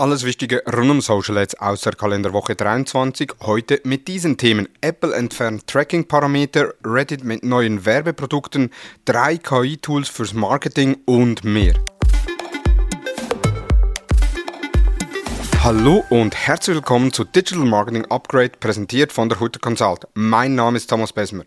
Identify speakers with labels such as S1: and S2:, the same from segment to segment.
S1: Alles Wichtige rund um Social Ads aus der Kalenderwoche 23. Heute mit diesen Themen. Apple entfernt Tracking-Parameter, Reddit mit neuen Werbeprodukten, drei KI-Tools fürs Marketing und mehr. Hallo und herzlich willkommen zu Digital Marketing Upgrade, präsentiert von der Hutter Consult. Mein Name ist Thomas Besmer.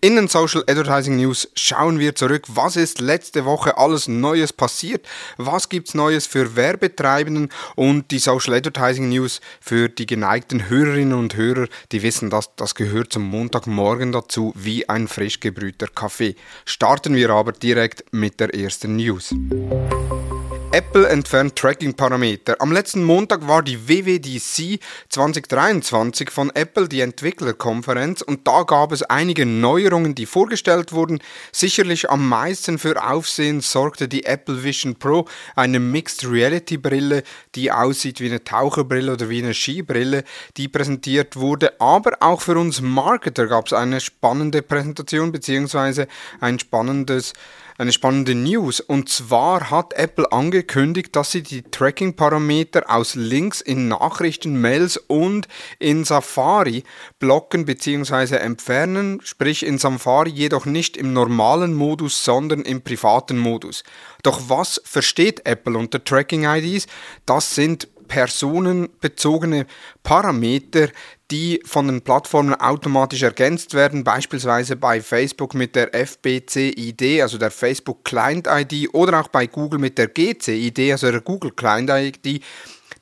S1: In den Social Advertising News schauen wir zurück, was ist letzte Woche alles Neues passiert, was gibt's Neues für Werbetreibenden und die Social Advertising News für die geneigten Hörerinnen und Hörer, die wissen, dass das gehört zum Montagmorgen dazu wie ein frisch gebrühter Kaffee. Starten wir aber direkt mit der ersten News. Apple entfernt Tracking-Parameter. Am letzten Montag war die WWDC 2023 von Apple die Entwicklerkonferenz und da gab es einige Neuerungen, die vorgestellt wurden. Sicherlich am meisten für Aufsehen sorgte die Apple Vision Pro, eine Mixed Reality Brille, die aussieht wie eine Taucherbrille oder wie eine Skibrille, die präsentiert wurde. Aber auch für uns Marketer gab es eine spannende Präsentation bzw. ein spannendes eine spannende News. Und zwar hat Apple angekündigt, dass sie die Tracking-Parameter aus Links in Nachrichten, Mails und in Safari blocken bzw. entfernen, sprich in Safari jedoch nicht im normalen Modus, sondern im privaten Modus. Doch was versteht Apple unter Tracking-IDs? Das sind personenbezogene Parameter, die von den Plattformen automatisch ergänzt werden, beispielsweise bei Facebook mit der FBC-ID, also der Facebook Client ID, oder auch bei Google mit der GC-ID, also der Google Client ID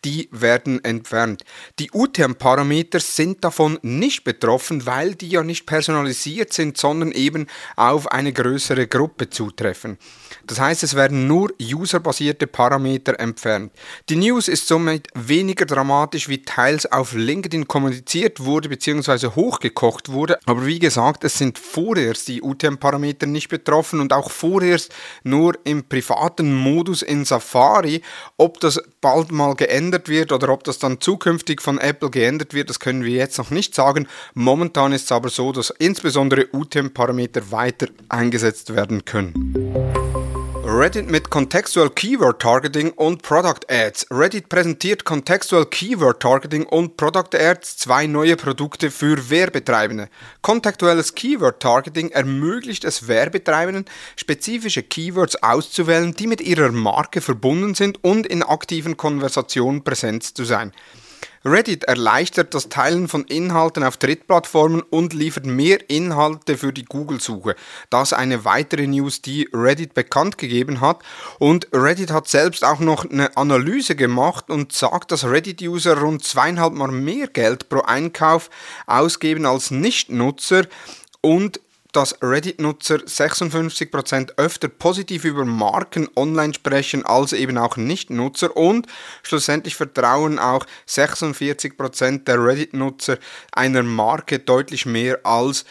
S1: die werden entfernt. Die UTM-Parameter sind davon nicht betroffen, weil die ja nicht personalisiert sind, sondern eben auf eine größere Gruppe zutreffen. Das heißt, es werden nur userbasierte Parameter entfernt. Die News ist somit weniger dramatisch, wie teils auf LinkedIn kommuniziert wurde bzw. hochgekocht wurde. Aber wie gesagt, es sind vorerst die UTM-Parameter nicht betroffen und auch vorerst nur im privaten Modus in Safari. Ob das bald mal geändert wird oder ob das dann zukünftig von Apple geändert wird, das können wir jetzt noch nicht sagen. Momentan ist es aber so, dass insbesondere UTM-Parameter weiter eingesetzt werden können. Reddit mit Contextual Keyword Targeting und Product Ads. Reddit präsentiert Contextual Keyword Targeting und Product Ads, zwei neue Produkte für Werbetreibende. Kontextuelles Keyword Targeting ermöglicht es Werbetreibenden, spezifische Keywords auszuwählen, die mit ihrer Marke verbunden sind und in aktiven Konversationen präsent zu sein. Reddit erleichtert das Teilen von Inhalten auf Drittplattformen und liefert mehr Inhalte für die Google-Suche. Das eine weitere News, die Reddit bekannt gegeben hat. Und Reddit hat selbst auch noch eine Analyse gemacht und sagt, dass Reddit-User rund zweieinhalb Mal mehr Geld pro Einkauf ausgeben als Nichtnutzer und dass Reddit-Nutzer 56% öfter positiv über Marken online sprechen als eben auch Nicht-Nutzer und schlussendlich vertrauen auch 46% der Reddit-Nutzer einer Marke deutlich mehr als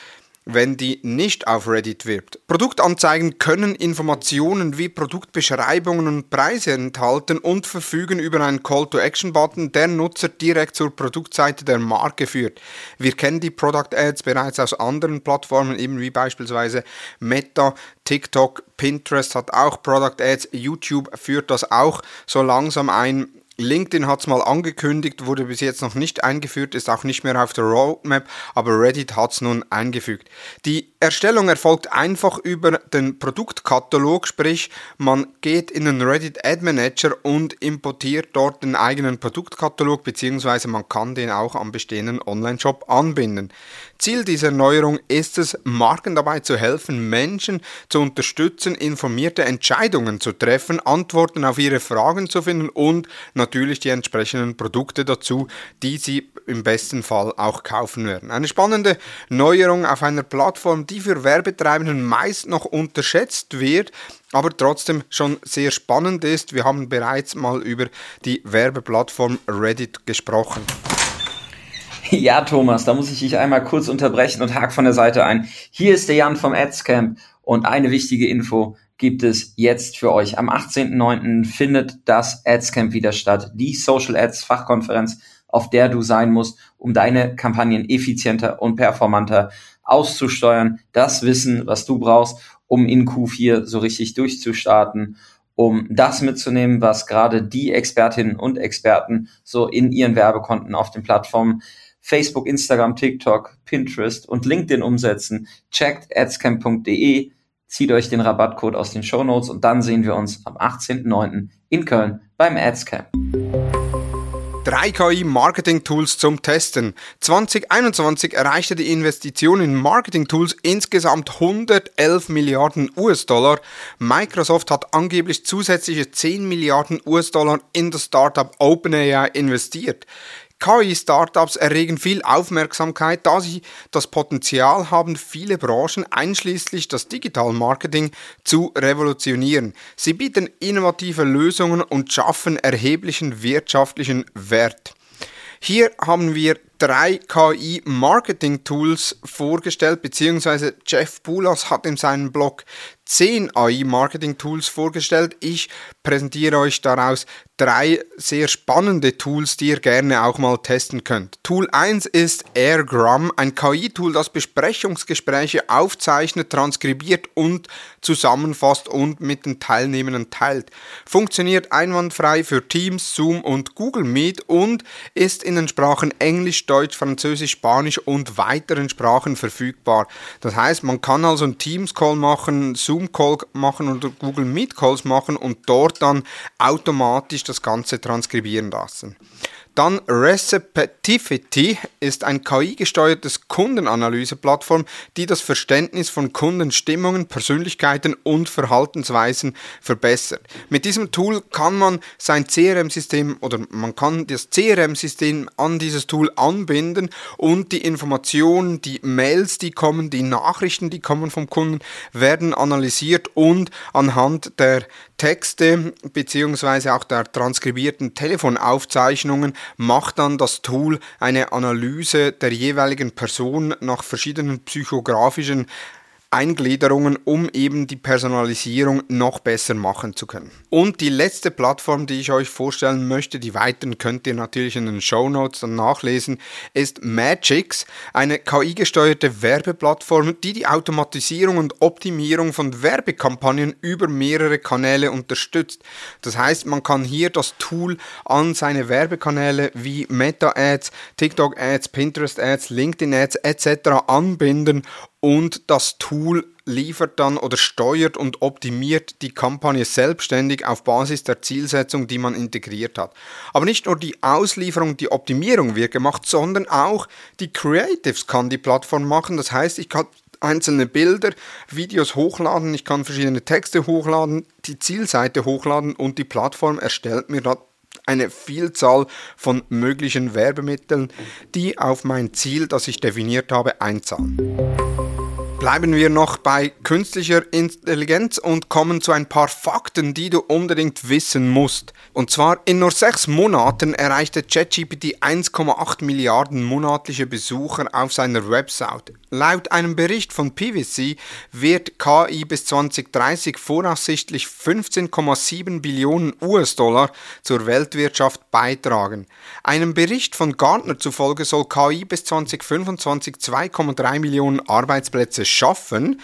S1: wenn die nicht auf Reddit wirbt. Produktanzeigen können Informationen wie Produktbeschreibungen und Preise enthalten und verfügen über einen Call-to-Action-Button, der Nutzer direkt zur Produktseite der Marke führt. Wir kennen die Product Ads bereits aus anderen Plattformen, eben wie beispielsweise Meta, TikTok, Pinterest hat auch Product Ads, YouTube führt das auch so langsam ein. LinkedIn hat es mal angekündigt, wurde bis jetzt noch nicht eingeführt, ist auch nicht mehr auf der Roadmap, aber Reddit hat es nun eingefügt. Die Erstellung erfolgt einfach über den Produktkatalog, sprich man geht in den Reddit Ad Manager und importiert dort den eigenen Produktkatalog, beziehungsweise man kann den auch am bestehenden Online-Shop anbinden. Ziel dieser Neuerung ist es, Marken dabei zu helfen, Menschen zu unterstützen, informierte Entscheidungen zu treffen, Antworten auf ihre Fragen zu finden und natürlich die entsprechenden Produkte dazu, die sie im besten Fall auch kaufen werden. Eine spannende Neuerung auf einer Plattform, die für Werbetreibenden meist noch unterschätzt wird, aber trotzdem schon sehr spannend ist. Wir haben bereits mal über die Werbeplattform Reddit gesprochen.
S2: Ja, Thomas, da muss ich dich einmal kurz unterbrechen und hake von der Seite ein. Hier ist der Jan vom Adscamp und eine wichtige Info gibt es jetzt für euch. Am 18.09. findet das Adscamp wieder statt, die Social Ads Fachkonferenz, auf der du sein musst, um deine Kampagnen effizienter und performanter auszusteuern. Das Wissen, was du brauchst, um in Q4 so richtig durchzustarten um das mitzunehmen, was gerade die Expertinnen und Experten so in ihren Werbekonten auf den Plattformen Facebook, Instagram, TikTok, Pinterest und LinkedIn umsetzen. Checkt adscamp.de, zieht euch den Rabattcode aus den Show Notes und dann sehen wir uns am 18.09. in Köln beim Adscamp.
S1: Drei KI-Marketing-Tools zum Testen. 2021 erreichte die Investition in Marketing-Tools insgesamt 111 Milliarden US-Dollar. Microsoft hat angeblich zusätzliche 10 Milliarden US-Dollar in das Startup OpenAI investiert. KI-Startups erregen viel Aufmerksamkeit, da sie das Potenzial haben, viele Branchen, einschließlich das Digital Marketing, zu revolutionieren. Sie bieten innovative Lösungen und schaffen erheblichen wirtschaftlichen Wert. Hier haben wir drei KI-Marketing-Tools vorgestellt, beziehungsweise Jeff Poulas hat in seinem Blog 10 AI-Marketing-Tools vorgestellt. Ich präsentiere euch daraus drei sehr spannende Tools, die ihr gerne auch mal testen könnt. Tool 1 ist Airgram, ein KI-Tool, das Besprechungsgespräche aufzeichnet, transkribiert und zusammenfasst und mit den Teilnehmenden teilt. Funktioniert einwandfrei für Teams, Zoom und Google Meet und ist in den Sprachen Englisch, Deutsch, Französisch, Spanisch und weiteren Sprachen verfügbar. Das heißt, man kann also einen Teams-Call machen, Zoom-Call machen oder Google Meet-Calls machen und dort dann automatisch das Ganze transkribieren lassen. Dann Receptivity ist ein KI-gesteuertes Kundenanalyse-Plattform, die das Verständnis von Kundenstimmungen, Persönlichkeiten und Verhaltensweisen verbessert. Mit diesem Tool kann man sein CRM-System oder man kann das CRM-System an dieses Tool anbinden und die Informationen, die Mails, die kommen, die Nachrichten, die kommen vom Kunden, werden analysiert und anhand der Texte beziehungsweise auch der transkribierten Telefonaufzeichnungen macht dann das Tool eine Analyse der jeweiligen Person nach verschiedenen psychografischen Eingliederungen, um eben die Personalisierung noch besser machen zu können. Und die letzte Plattform, die ich euch vorstellen möchte, die weiteren könnt ihr natürlich in den Show Notes dann nachlesen, ist Magix, eine KI-gesteuerte Werbeplattform, die die Automatisierung und Optimierung von Werbekampagnen über mehrere Kanäle unterstützt. Das heißt, man kann hier das Tool an seine Werbekanäle wie Meta-Ads, TikTok-Ads, Pinterest-Ads, LinkedIn-Ads etc. anbinden und das Tool liefert dann oder steuert und optimiert die Kampagne selbstständig auf Basis der Zielsetzung, die man integriert hat. Aber nicht nur die Auslieferung, die Optimierung wird gemacht, sondern auch die Creatives kann die Plattform machen. Das heißt, ich kann einzelne Bilder, Videos hochladen, ich kann verschiedene Texte hochladen, die Zielseite hochladen und die Plattform erstellt mir dann eine Vielzahl von möglichen Werbemitteln, die auf mein Ziel, das ich definiert habe, einzahlen. Bleiben wir noch bei künstlicher Intelligenz und kommen zu ein paar Fakten, die du unbedingt wissen musst. Und zwar in nur sechs Monaten erreichte ChatGPT 1,8 Milliarden monatliche Besucher auf seiner Website. Laut einem Bericht von PwC wird KI bis 2030 voraussichtlich 15,7 Billionen US-Dollar zur Weltwirtschaft beitragen. Einem Bericht von Gartner zufolge soll KI bis 2025 2,3 Millionen Arbeitsplätze schaffen.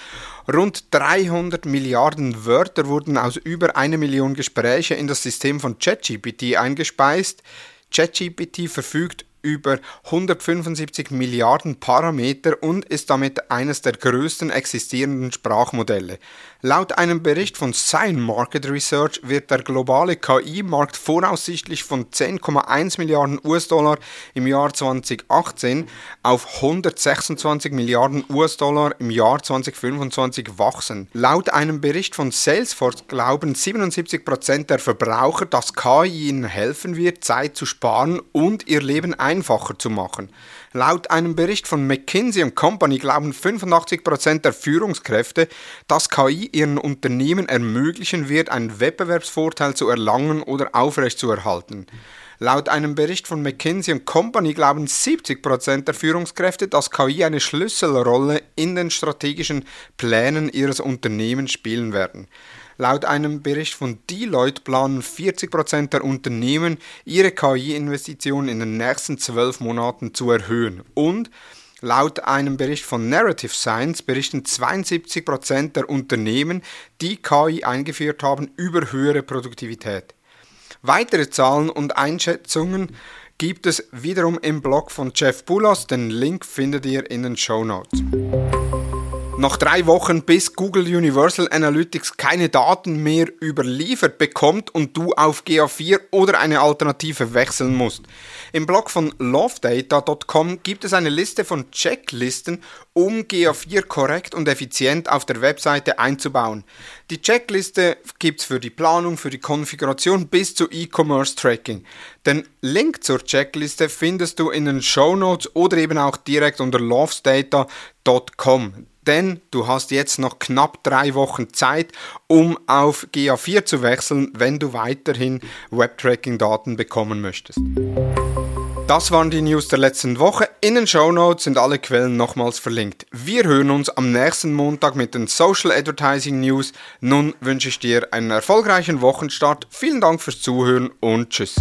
S1: Rund 300 Milliarden Wörter wurden aus über eine Million Gespräche in das System von ChatGPT eingespeist. ChatGPT verfügt über 175 Milliarden Parameter und ist damit eines der größten existierenden Sprachmodelle. Laut einem Bericht von Sign Market Research wird der globale KI-Markt voraussichtlich von 10,1 Milliarden US-Dollar im Jahr 2018 auf 126 Milliarden US-Dollar im Jahr 2025 wachsen. Laut einem Bericht von Salesforce glauben 77% der Verbraucher, dass KI ihnen helfen wird, Zeit zu sparen und ihr Leben einfacher zu machen. Laut einem Bericht von McKinsey Company glauben 85% der Führungskräfte, dass KI ihren Unternehmen ermöglichen wird, einen Wettbewerbsvorteil zu erlangen oder aufrechtzuerhalten. Laut einem Bericht von McKinsey Company glauben 70% der Führungskräfte, dass KI eine Schlüsselrolle in den strategischen Plänen ihres Unternehmens spielen werden. Laut einem Bericht von Deloitte planen 40% der Unternehmen, ihre KI-Investitionen in den nächsten zwölf Monaten zu erhöhen. Und Laut einem Bericht von Narrative Science berichten 72% der Unternehmen, die KI eingeführt haben, über höhere Produktivität. Weitere Zahlen und Einschätzungen gibt es wiederum im Blog von Jeff Bullas. Den Link findet ihr in den Show Notes. Noch drei Wochen, bis Google Universal Analytics keine Daten mehr überliefert bekommt und du auf GA4 oder eine Alternative wechseln musst. Im Blog von lovedata.com gibt es eine Liste von Checklisten, um GA4 korrekt und effizient auf der Webseite einzubauen. Die Checkliste gibt es für die Planung, für die Konfiguration bis zu E-Commerce Tracking. Den Link zur Checkliste findest du in den Show Notes oder eben auch direkt unter lovesdata.com denn du hast jetzt noch knapp drei Wochen Zeit, um auf GA4 zu wechseln, wenn du weiterhin Webtracking-Daten bekommen möchtest. Das waren die News der letzten Woche. In den Show Notes sind alle Quellen nochmals verlinkt. Wir hören uns am nächsten Montag mit den Social Advertising News. Nun wünsche ich dir einen erfolgreichen Wochenstart. Vielen Dank fürs Zuhören und tschüss.